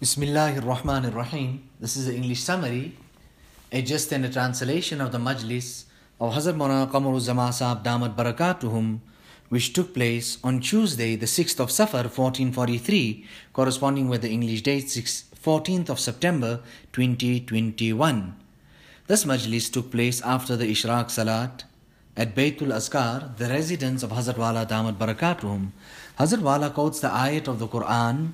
Bismillahir Rahmanir Rahim. This is the English summary, a just and a translation of the Majlis of Hazrat Maulana Qamaruzzaman Sahab Damat Barakatuhum, which took place on Tuesday, the 6th of Safar 1443, corresponding with the English date 14th of September 2021. This Majlis took place after the Ishraq Salat at Baitul Azkar, the residence of Hazrat Wala Damat Barakatuhum. Hazrat Wala quotes the ayat of the Quran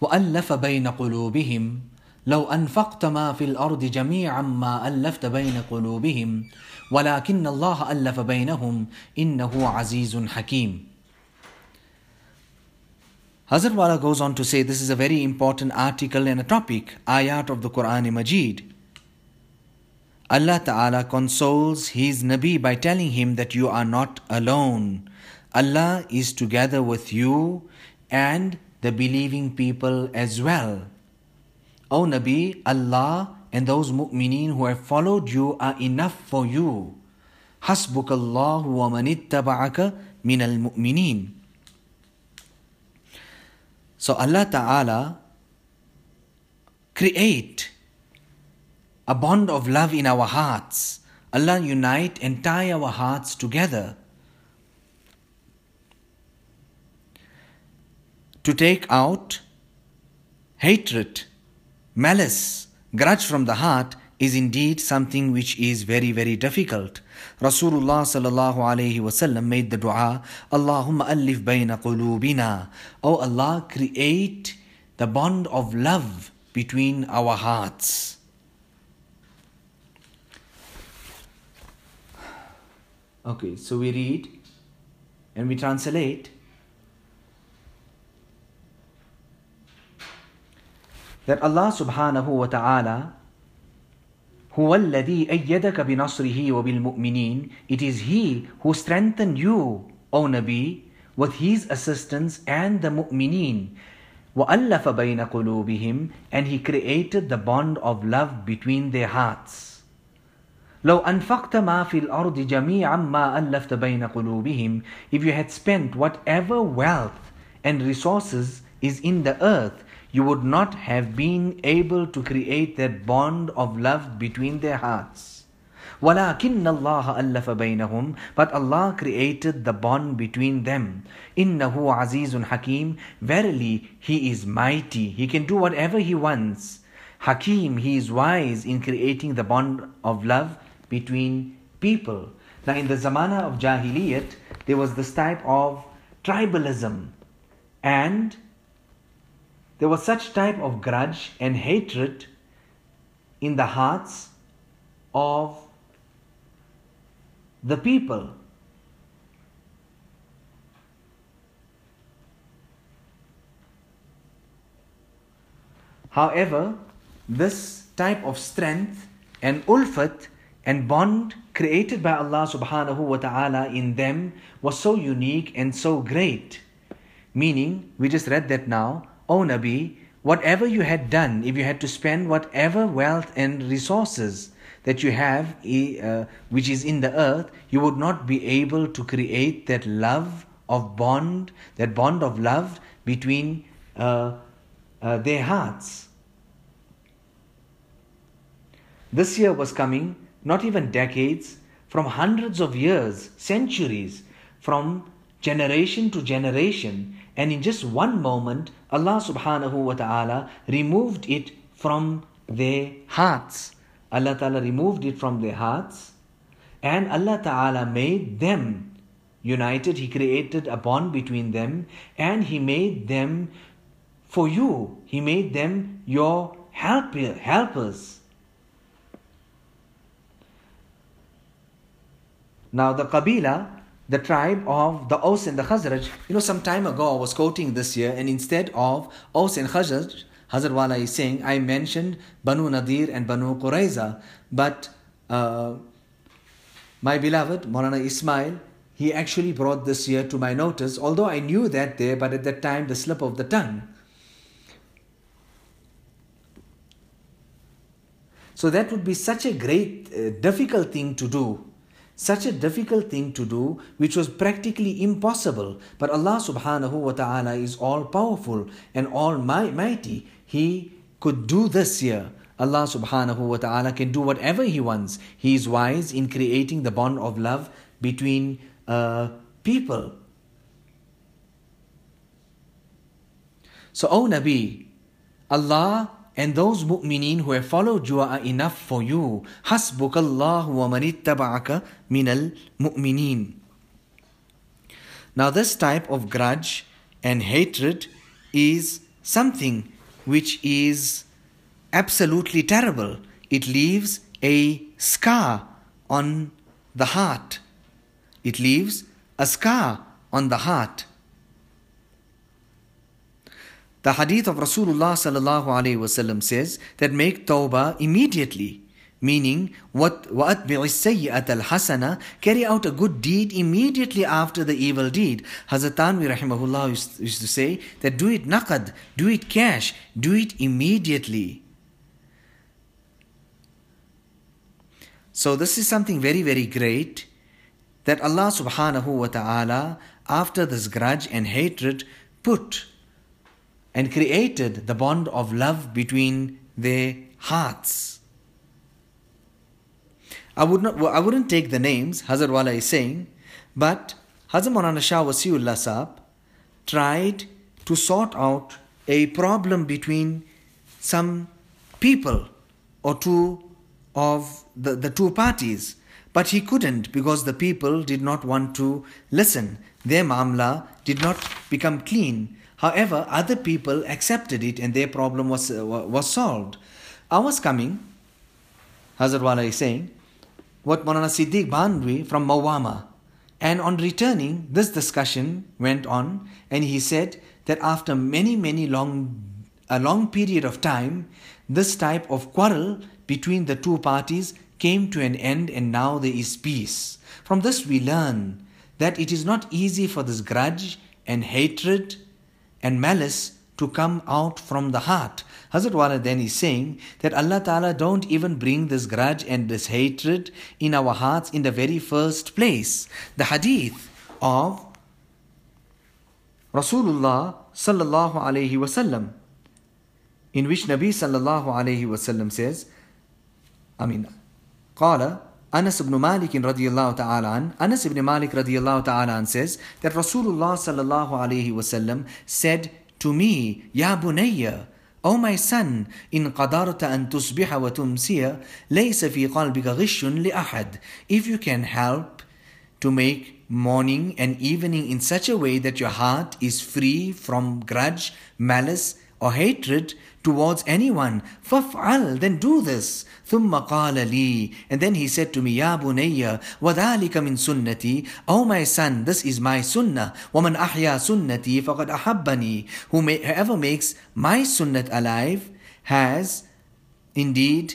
وألف بين قلوبهم لو أنفقت ما في الأرض جميعا ما ألفت بين قلوبهم ولكن الله ألف بينهم إنه عزيز حكيم Hazrat Wala goes on to say this is a very important article and a topic, ayat of the Quran Majid. Allah Ta'ala consoles His Nabi by telling him that you are not alone. Allah is together with you and the believing people as well. O Nabi, Allah and those mu'mineen who have followed you are enough for you. حسبك الله ومن اتبعك من المؤمنين. So Allah Ta'ala create a bond of love in our hearts. Allah unite and tie our hearts together. To take out hatred, malice, grudge from the heart is indeed something which is very, very difficult. Rasulullah sallallahu alayhi wasallam made the dua, Allahumma alif bayna qulubina. Oh Allah, create the bond of love between our hearts. Okay, so we read and we translate that Allah subhanahu wa ta'ala هو الذي أيدك بنصره وبالمؤمنين It is He who strengthened you, O Nabi, with His assistance and the mu'mineen. وألف بين قلوبهم And He created the bond of love between their hearts. لو أنفقت ما في الأرض جميعا ما ألفت بين قلوبهم If you had spent whatever wealth and resources is in the earth you would not have been able to create that bond of love between their hearts. وَلَكِنَّ اللَّهَ أَلَّفَ بَيْنَهُمْ But Allah created the bond between them. إِنَّهُ عَزِيزٌ حَكِيمٌ Verily, He is mighty. He can do whatever He wants. Hakim, He is wise in creating the bond of love between people. Now in the Zamana of Jahiliyat, there was this type of tribalism and there was such type of grudge and hatred in the hearts of the people. However, this type of strength and ulfat and bond created by Allah subhanahu wa ta'ala in them was so unique and so great. Meaning, we just read that now, O Nabi, whatever you had done, if you had to spend whatever wealth and resources that you have, uh, which is in the earth, you would not be able to create that love of bond, that bond of love between uh, uh, their hearts. This year was coming, not even decades, from hundreds of years, centuries, from generation to generation, and in just one moment, Allah subhanahu wa ta'ala removed it from their hearts. Allah ta'ala removed it from their hearts, and Allah ta'ala made them united. He created a bond between them, and He made them for you. He made them your helper, helpers. Now the Qabila the tribe of the Aus and the Khazraj. You know, some time ago I was quoting this year, and instead of Aus and Khazraj, Hazrat Wala is saying, I mentioned Banu Nadir and Banu Qurayza, but uh, my beloved Maulana Ismail, he actually brought this year to my notice, although I knew that there, but at that time the slip of the tongue. So that would be such a great, uh, difficult thing to do such a difficult thing to do which was practically impossible. But Allah subhanahu wa ta'ala is all powerful and all mighty. He could do this here. Allah subhanahu wa ta'ala can do whatever He wants. He is wise in creating the bond of love between uh, people. So, O Nabi, Allah and those mu'mineen who have followed you are enough for you. Hasbukallah wa manittaba'aka minal mu'mineen. Now this type of grudge and hatred is something which is absolutely terrible. It leaves a scar on the heart. It leaves a scar on the heart. The hadith of Rasulullah says that make tawbah immediately, meaning what وَأَتْبِعِ al hasana, carry out a good deed immediately after the evil deed. Hazrat Thanwi rahimahullah used, used to say that do it naqad, do it cash, do it immediately. So this is something very very great that Allah subhanahu wa ta'ala after this grudge and hatred put and created the bond of love between their hearts. I would not I wouldn't take the names, Hazrat Wala is saying, but Hazrat Maulana Shah Wasiullah Saab tried to sort out a problem between some people or two of the, the two parties. But he couldn't because the people did not want to listen. Their mamla did not become clean. However, other people accepted it and their problem was, uh, was solved. I was coming, Hazrat Wala is saying, what Maulana Siddiq Bandwi from Mawama. And on returning, this discussion went on, and he said that after many, many long, a long period of time, this type of quarrel between the two parties came to an end, and now there is peace. From this, we learn that it is not easy for this grudge and hatred and malice to come out from the heart. Hazrat Wala then is saying that Allah Ta'ala don't even bring this grudge and this hatred in our hearts in the very first place. The hadith of Rasulullah sallallahu alayhi wasallam in which Nabi sallallahu alayhi wasallam says, I mean, قال Anas ibn Malik radiallahu ta'ala an, Anas ibn Malik radiallahu ta'ala an says that Rasulullah sallallahu alayhi wasallam said to me, Ya bunayya, O my son, an tusbiha wa tumsiya, laysa fi qalbika ghishun li ahad. If you can help to make morning and evening in such a way that your heart is free from grudge, malice, or hatred towards anyone, فَافْعَلْ Then do this. ثم قال لي And then he said to me, يا بني وذلك من سنتي Oh my son, this is my sunnah. ومن أحيا سنتي فقد أحبني Whoever makes my sunnat alive has indeed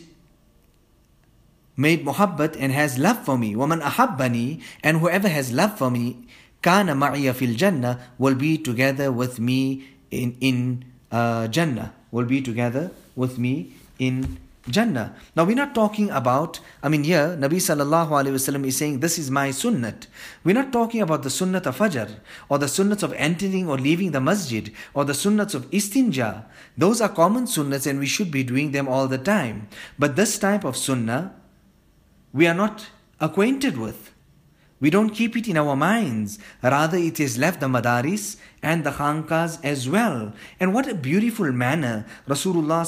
made muhabbat and has love for me. ومن أحبني And whoever has love for me كان معي في الجنة will be together with me in, in uh, Jannah. Will be together with me in Jannah. Now we're not talking about, I mean here, Nabi sallallahu alayhi wasallam is saying, this is my sunnat. We're not talking about the sunnat of Fajr, or the sunnats of entering or leaving the masjid, or the sunnats of istinja. Those are common sunnats and we should be doing them all the time. But this type of sunnah, we are not acquainted with. We don't keep it in our minds. Rather, it is left the madaris and the khankas as well. And what a beautiful manner Rasulullah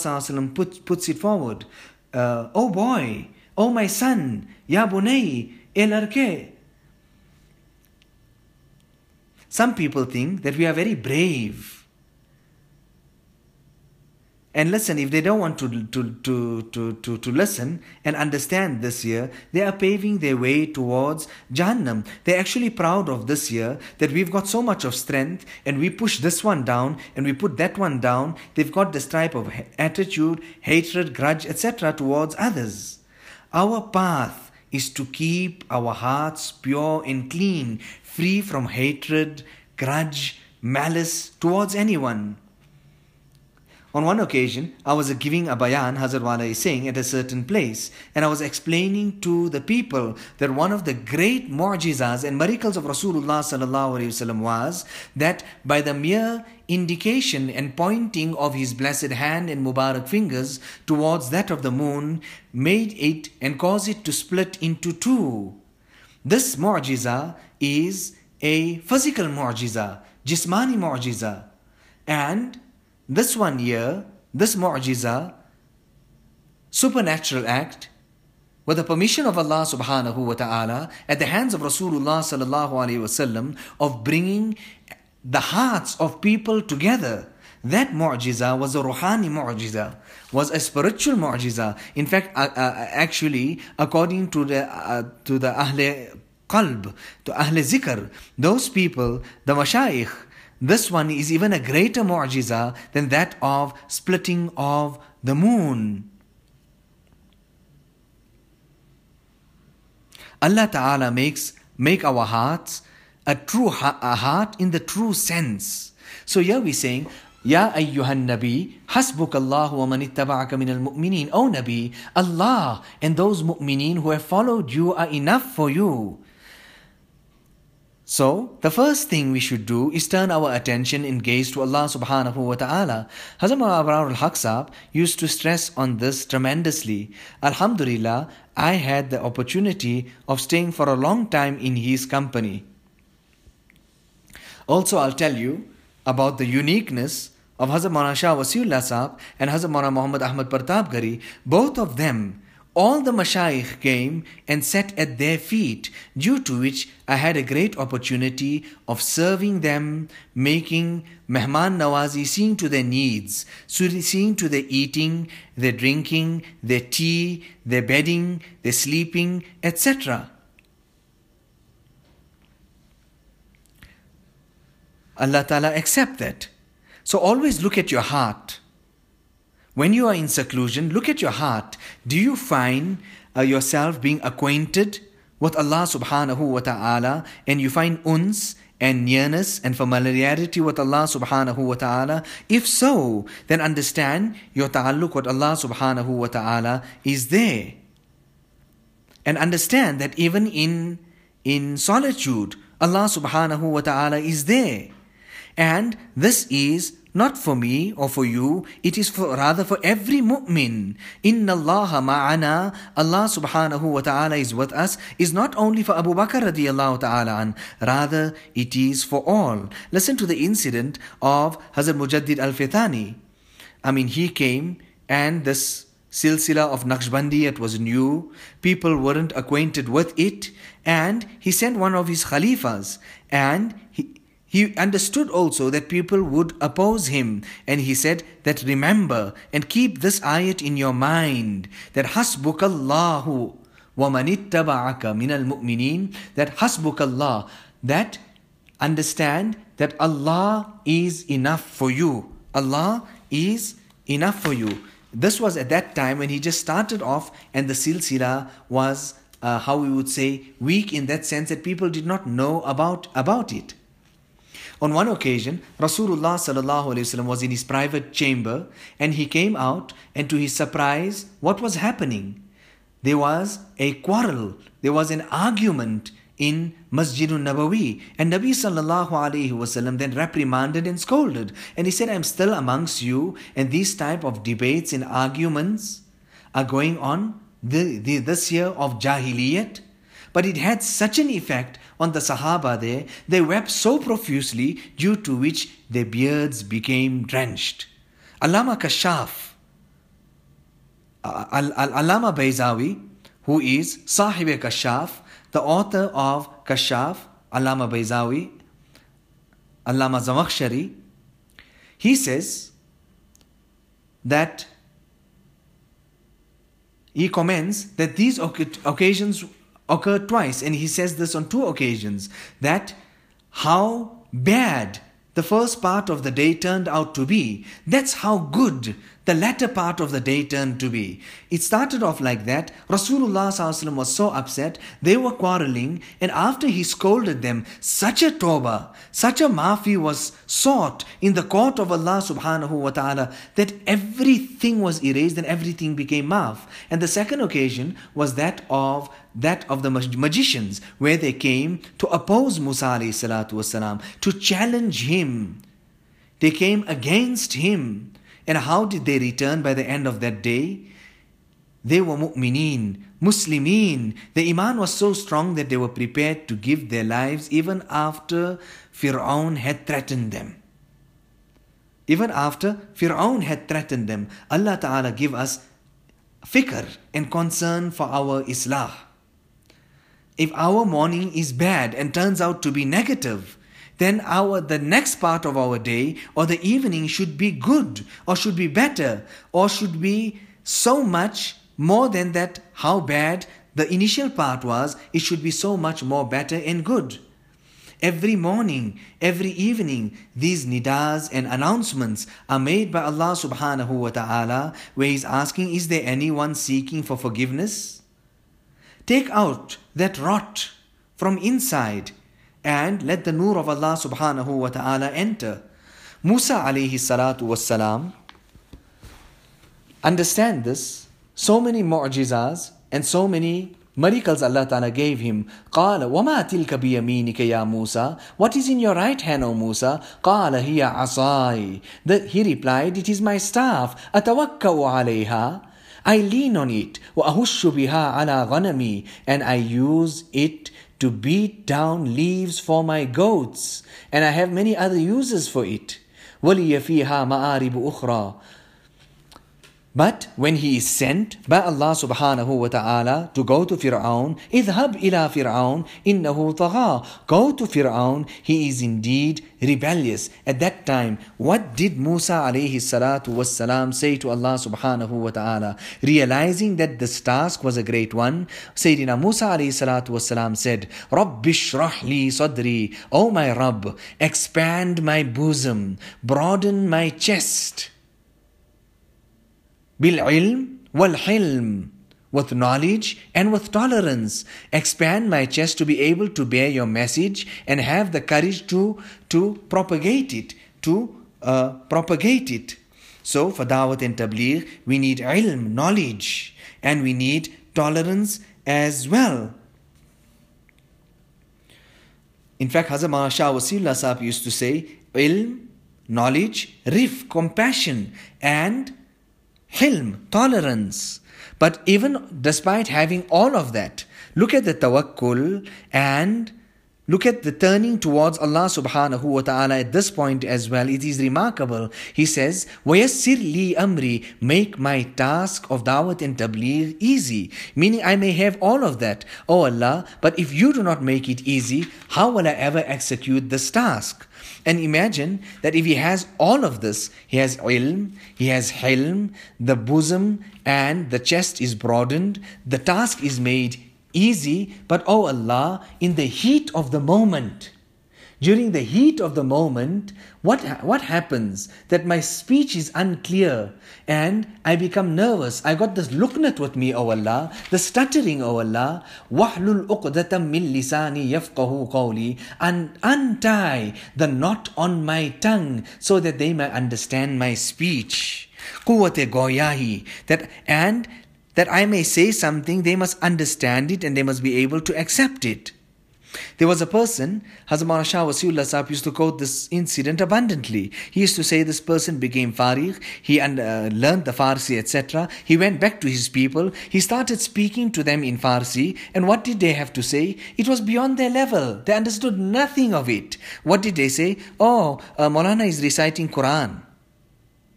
puts, puts it forward. Uh, oh boy, oh my son, ya bunay, el arke. Some people think that we are very brave and listen, if they don't want to, to, to, to, to, to listen and understand this year, they are paving their way towards Jahannam. They're actually proud of this year that we've got so much of strength and we push this one down and we put that one down. They've got this type of attitude, hatred, grudge, etc. towards others. Our path is to keep our hearts pure and clean, free from hatred, grudge, malice towards anyone. On one occasion, I was giving a bayan, Hazrat Wala is saying, at a certain place, and I was explaining to the people that one of the great mu'jizas and miracles of Rasulullah was that by the mere indication and pointing of his blessed hand and Mubarak fingers towards that of the moon made it and caused it to split into two. This mu'jiza is a physical mu'jiza, jismani mu'jiza. And this one year, this mu'jiza, supernatural act, with the permission of Allah subhanahu wa ta'ala, at the hands of Rasulullah sallallahu alayhi wasallam, of bringing the hearts of people together. That mu'jiza was a ruhani mu'jiza, was a spiritual mu'jiza. In fact, uh, uh, actually, according to the uh, to the Ahle Qalb, to Ahle Zikr, those people, the Mashayikh, this one is even a greater mu'jiza than that of splitting of the moon. Allah Ta'ala makes make our hearts a true ha- a heart in the true sense. So here we're saying, Ya ayyuhan Nabi, hasbuk Allah wa man ittaba'aka min al-mu'minin. O Nabi, Allah and those mu'minin who have followed you are enough for you. So, the first thing we should do is turn our attention and gaze to Allah subhanahu wa ta'ala. Hazrat Abrar al-Haqsab used to stress on this tremendously. Alhamdulillah, I had the opportunity of staying for a long time in his company. Also, I'll tell you about the uniqueness of Hazrat Maulana Shah Wasiullah Sahab and Hazrat Maulana Muhammad Ahmad Pratapgarhi. Both of them all the mashayikh came and sat at their feet, due to which I had a great opportunity of serving them, making mehman nawazi, seeing to their needs, seeing to their eating, their drinking, their tea, their bedding, their sleeping, etc. Allah Ta'ala accept that. So always look at your heart. When you are in seclusion, look at your heart. Do you find uh, yourself being acquainted with Allah subhanahu wa ta'ala and you find uns and nearness and familiarity with Allah subhanahu wa ta'ala? If so, then understand your ta'alluq with Allah subhanahu wa ta'ala is there. And understand that even in, in solitude, Allah subhanahu wa ta'ala is there. And this is not for me or for you, it is for rather for every mu'min. Inna Allah ma'ana, Allah subhanahu wa ta'ala is with us, is not only for Abu Bakr radiallahu ta'ala an, rather it is for all. Listen to the incident of Hazrat Mujaddid Alf-i-Thani. I mean, he came and this silsila of Naqshbandi, it was new, people weren't acquainted with it, and he sent one of his khalifas, and he, he understood also that people would oppose him, and he said that remember and keep this ayat in your mind that hasbukallahu wa manittaba'aka minal mu'minin that hasbukallah that understand that Allah is enough for you. Allah is enough for you. This was at that time when he just started off, and the silsila was uh, how we would say weak in that sense that people did not know about about it. On one occasion, Rasulullah was in his private chamber and he came out and to his surprise, what was happening? There was a quarrel, there was an argument in Masjidun Nabawi. And Nabi wasallam then reprimanded and scolded. And he said, I'm still amongst you, and these type of debates and arguments are going on the, the, this year of Jahiliyat. But it had such an effect on the Sahaba there, they wept so profusely, due to which their beards became drenched. Allama Kashaf, uh, Allama Bayzawi, who is Sahib Kashaf, the author of Kashaf, Allama Bayzawi, Allama Zamakhshari, he says that he comments that these occasions occurred twice, and he says this on two occasions that how bad the first part of the day turned out to be. That's how good the latter part of the day turned to be. It started off like that. Rasulullah was so upset, they were quarreling, and after he scolded them, such a tawbah, such a maafi was sought in the court of Allah subhanahu wa ta'ala that everything was erased and everything became maaf. And the second occasion was that of that of the magicians, where they came to oppose Musa salatu wasalam, to challenge him. They came against him. And how did they return by the end of that day? They were mu'mineen, muslimin. The iman was so strong that they were prepared to give their lives even after Fir'aun had threatened them. Even after Fir'aun had threatened them, Allah Ta'ala give us fikr and concern for our islah. If our morning is bad and turns out to be negative, then our the next part of our day or the evening should be good or should be better or should be so much more than that how bad the initial part was. It should be so much more better and good. Every morning every evening these nidas and announcements are made by Allah subhanahu wa ta'ala where he's asking is there anyone seeking for forgiveness? Take out that rot from inside and let the nur of Allah subhanahu wa ta'ala enter. Musa alayhi salatu was salam understand this so many mu'jizas and so many miracles Allah Ta'ala gave him. قال وما تلك بيمينك يا موسى What is in your right hand, O Musa? قال هي عصاي He replied, It is my staff. أتوكأ عليها I lean on it. وأهش بها على غنمي And I use it to beat down leaves for my goats, and I have many other uses for it. وَلِيَ فِيهَا مَآرِبُ أُخْرَى but when he is sent by Allah subhanahu wa ta'ala to go to Fir'aun, إذهب ila فرعون إنه طغى. Go to Fir'aun, he is indeed rebellious. At that time, what did Musa alayhi salatu wassalam say to Allah subhanahu wa ta'ala? Realizing that this task was a great one, Sayyidina Musa alayhi salatu wassalam said, اشرح لي sadri, O my Rabb, expand my bosom, broaden my chest. With knowledge and with tolerance, expand my chest to be able to bear your message and have the courage to, to propagate it, to uh, propagate it. So for Dawat and Tabligh, we need ilm, knowledge, and we need tolerance as well. In fact, Hazrat Mahashah Wasiullah used to say, ilm, knowledge, rif, compassion, and hilm, tolerance. But even despite having all of that, look at the tawakkul and Look at the turning towards Allah subhanahu wa ta'ala at this point as well. It is remarkable. He says, وَيَسِّرْ لِي أَمْرِي Make my task of da'wat and tabligh easy. Meaning I may have all of that. Oh Allah, but if you do not make it easy, how will I ever execute this task? And imagine that if he has all of this, he has ilm, he has hilm, the bosom and the chest is broadened, the task is made easy, but oh Allah, in the heat of the moment, during the heat of the moment, what, what happens? That my speech is unclear and I become nervous. I got this luknat with me, O Allah, the stuttering, O Allah. وَحْلُلْ أُقْدَةً مِّن لِسَانِي يَفْقَهُ قَوْلِي And untie the knot on my tongue so that they may understand my speech. قُوَّةِ goyahi That and that I may say something, they must understand it and they must be able to accept it. There was a person, Hazrat Shah Wasiullah Sahib used to quote this incident abundantly. He used to say this person became Farigh, he uh, learned the Farsi, etc. He went back to his people, he started speaking to them in Farsi, and what did they have to say? It was beyond their level. They understood nothing of it. What did they say? Oh, uh, Maulana is reciting Quran.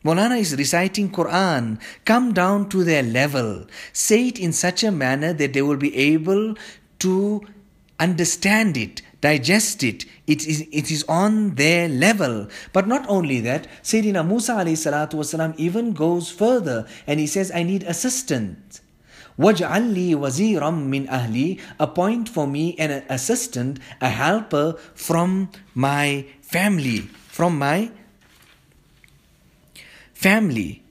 Maulana is reciting Quran. Come down to their level. Say it in such a manner that they will be able to understand it, digest it. It is, it is on their level. But not only that, Sayyidina Musa والسلام, even goes further and he says, I need assistance. وَاجْعَلْ لِي وَزِيرًا مِّنْ أَهْلِي Appoint for me an assistant, a helper from my family, from my family.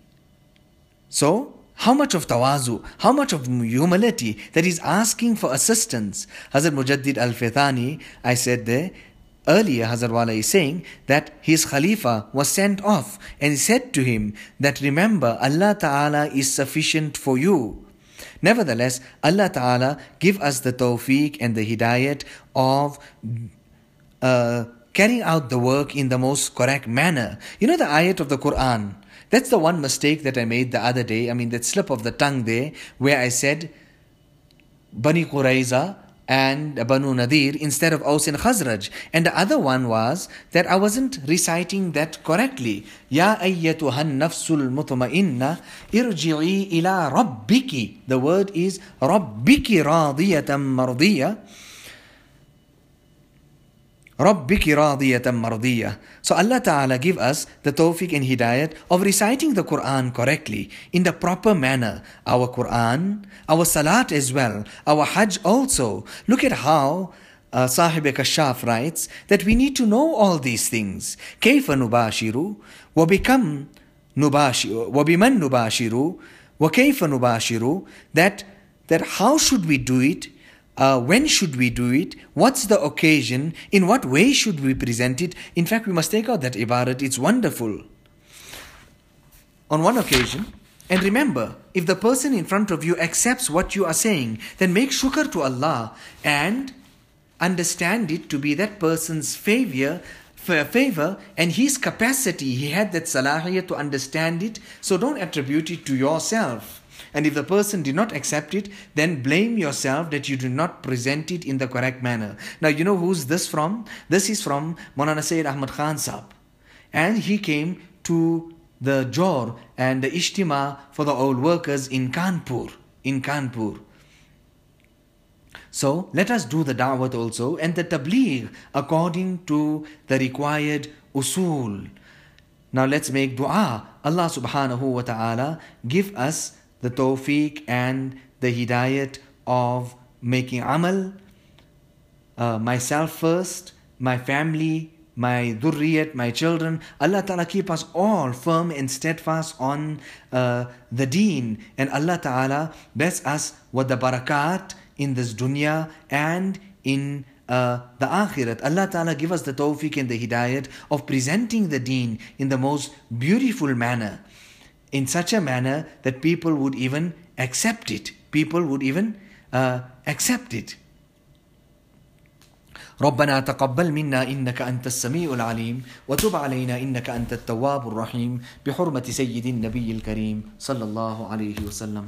So, how much of tawazu, how much of humility that he's asking for assistance. Hazrat Mujaddid Alf-i-Thani, I said there, earlier Hazrat Wala is saying that his Khalifa was sent off and said to him that remember Allah Ta'ala is sufficient for you. Nevertheless, Allah Ta'ala give us the tawfiq and the hidayat of uh, carrying out the work in the most correct manner. You know the ayat of the Quran. That's the one mistake that I made the other day. I mean, that slip of the tongue there, where I said Bani Qurayza and Banu Nadir instead of Aus and Khazraj. And the other one was that I wasn't reciting that correctly. Ya ayyatuhan nafsul mutma'inna irji'i ila rabbiki. The word is rabbiki radiyatan mardiyah. رَبِّكِ رَاضِيَةً مَرْضِيَّةً So Allah Ta'ala give us the tawfiq and hidayat of reciting the Quran correctly, in the proper manner. Our Quran, our Salat as well, our Hajj also. Look at how uh, Sahib Kashaf writes that we need to know all these things. كيف نباشر وبكم نباشر وبمن نباشر وكيف نباشر that that how should we do it uh, when should we do it? What's the occasion? In what way should we present it? In fact, we must take out that ibarat. It's wonderful. On one occasion, and remember, if the person in front of you accepts what you are saying, then make shukr to Allah and understand it to be that person's favor favor and his capacity he had that salahiyah to understand it so don't attribute it to yourself and if the person did not accept it, then blame yourself that you do not present it in the correct manner. Now, you know who's this from? This is from Maulana Sayyid Ahmad Khan Sahib. And he came to the Jor and the Ijtima for the old workers in Kanpur. In Kanpur. So let us do the da'wat also and the tabligh according to the required usul. Now let's make dua. Allah subhanahu wa ta'ala give us the tawfiq and the hidayat of making amal, uh, myself first, my family, my dhurriyat, my children. Allah Ta'ala keep us all firm and steadfast on uh, the deen. And Allah Ta'ala bless us with the barakat in this dunya and in uh, the akhirat. Allah Ta'ala give us the tawfiq and the hidayat of presenting the deen in the most beautiful manner in such a manner that people would even accept it. People would even uh, accept it. ربنا تقبل منا انك انت السميع العليم وتب علينا انك انت التواب الرحيم بحرمه سيد النبي الكريم صلى الله عليه وسلم